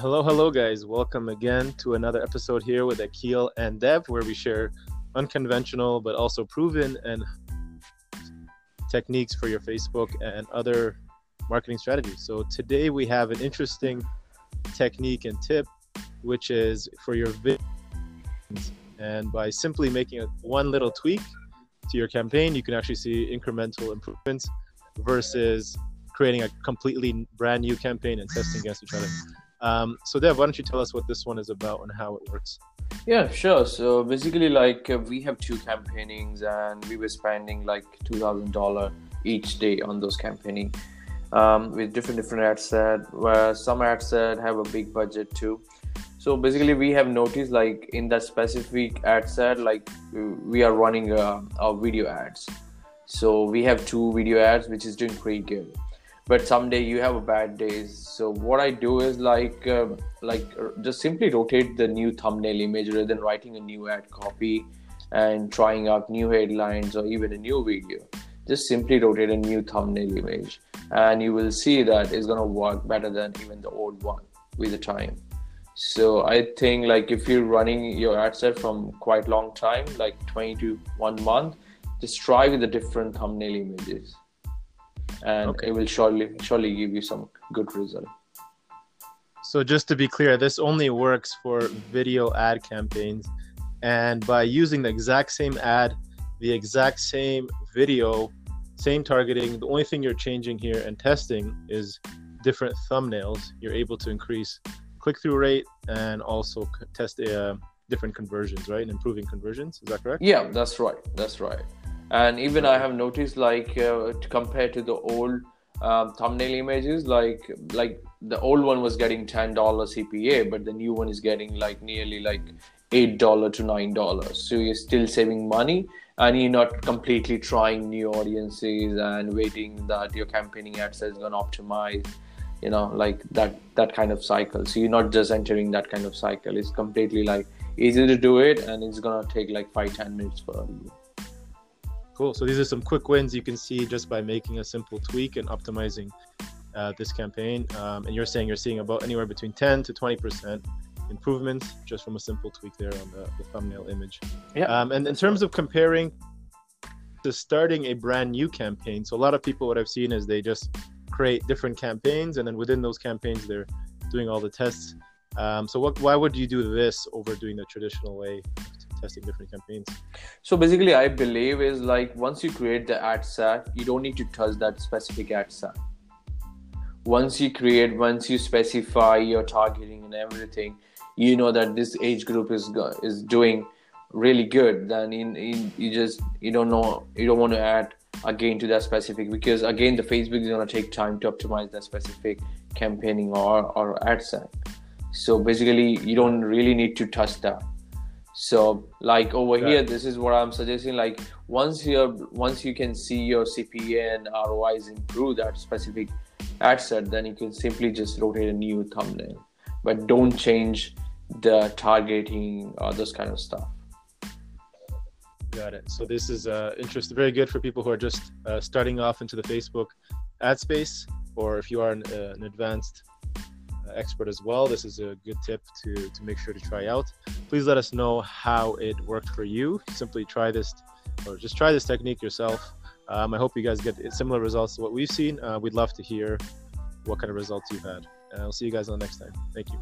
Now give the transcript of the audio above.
Hello, hello, guys. Welcome again to another episode here with Akil and Dev, where we share unconventional but also proven and techniques for your Facebook and other marketing strategies. So today we have an interesting technique and tip, which is for your videos. And by simply making one little tweak to your campaign, you can actually see incremental improvements versus creating a completely brand new campaign and testing against each other. Um, so Dev, why don't you tell us what this one is about and how it works? Yeah, sure. So basically, like uh, we have two campaignings, and we were spending like two thousand dollar each day on those campaigning um, with different different ad set. Where some ad set have a big budget too. So basically, we have noticed like in that specific ad set, like we are running uh, our video ads. So we have two video ads, which is doing pretty good but someday you have a bad days so what i do is like uh, like just simply rotate the new thumbnail image rather than writing a new ad copy and trying out new headlines or even a new video. Just simply rotate a new thumbnail image and you will see that it's going to work better than even the old one with the time. So i think like if you're running your ad set from quite long time like 20 to one month just try with the different thumbnail images and okay. it will surely surely give you some good result. So just to be clear this only works for video ad campaigns. And by using the exact same ad the exact same video same targeting the only thing you're changing here and testing is different thumbnails. You're able to increase click-through rate and also test uh, different conversions right? And improving conversions. Is that correct? Yeah that's right. That's right and even i have noticed like uh, compared to the old um, thumbnail images like like the old one was getting $10 cpa but the new one is getting like nearly like $8 to $9 so you're still saving money and you're not completely trying new audiences and waiting that your campaigning ad is going to optimize you know like that that kind of cycle. So you're not just entering that kind of cycle. It's completely like easy to do it and it's going to take like five ten minutes for you Cool. So these are some quick wins you can see just by making a simple tweak and optimizing uh, this campaign. Um, and you're saying you're seeing about anywhere between 10 to 20% improvements just from a simple tweak there on the, the thumbnail image. Yeah. Um, and in terms of comparing to starting a brand new campaign, so a lot of people, what I've seen is they just create different campaigns, and then within those campaigns, they're doing all the tests. Um, so what, why would you do this over doing the traditional way testing different campaigns? So basically, I believe is like once you create the ad set, you don't need to touch that specific ad set. Once you create, once you specify your targeting and everything, you know that this age group is is doing really good. Then in, in you just you don't know you don't want to add again to that specific because again the Facebook is gonna take time to optimize that specific campaigning or or ad set. So basically, you don't really need to touch that so like over here this is what i'm suggesting like once you're once you can see your cpa and rois improve that specific ad set then you can simply just rotate a new thumbnail. But don't change the targeting or this kind of stuff. Got it. So this is uh interesting very good for people who are just uh, starting off into the facebook ad space or if you are an, uh, an advanced expert as well. This is a good tip to, to make sure to try out. Please let us know how it worked for you. Simply try this or just try this technique yourself. Um, I hope you guys get similar results to what we've seen. Uh, we'd love to hear what kind of results you've had. And I'll see you guys on the next time. Thank you.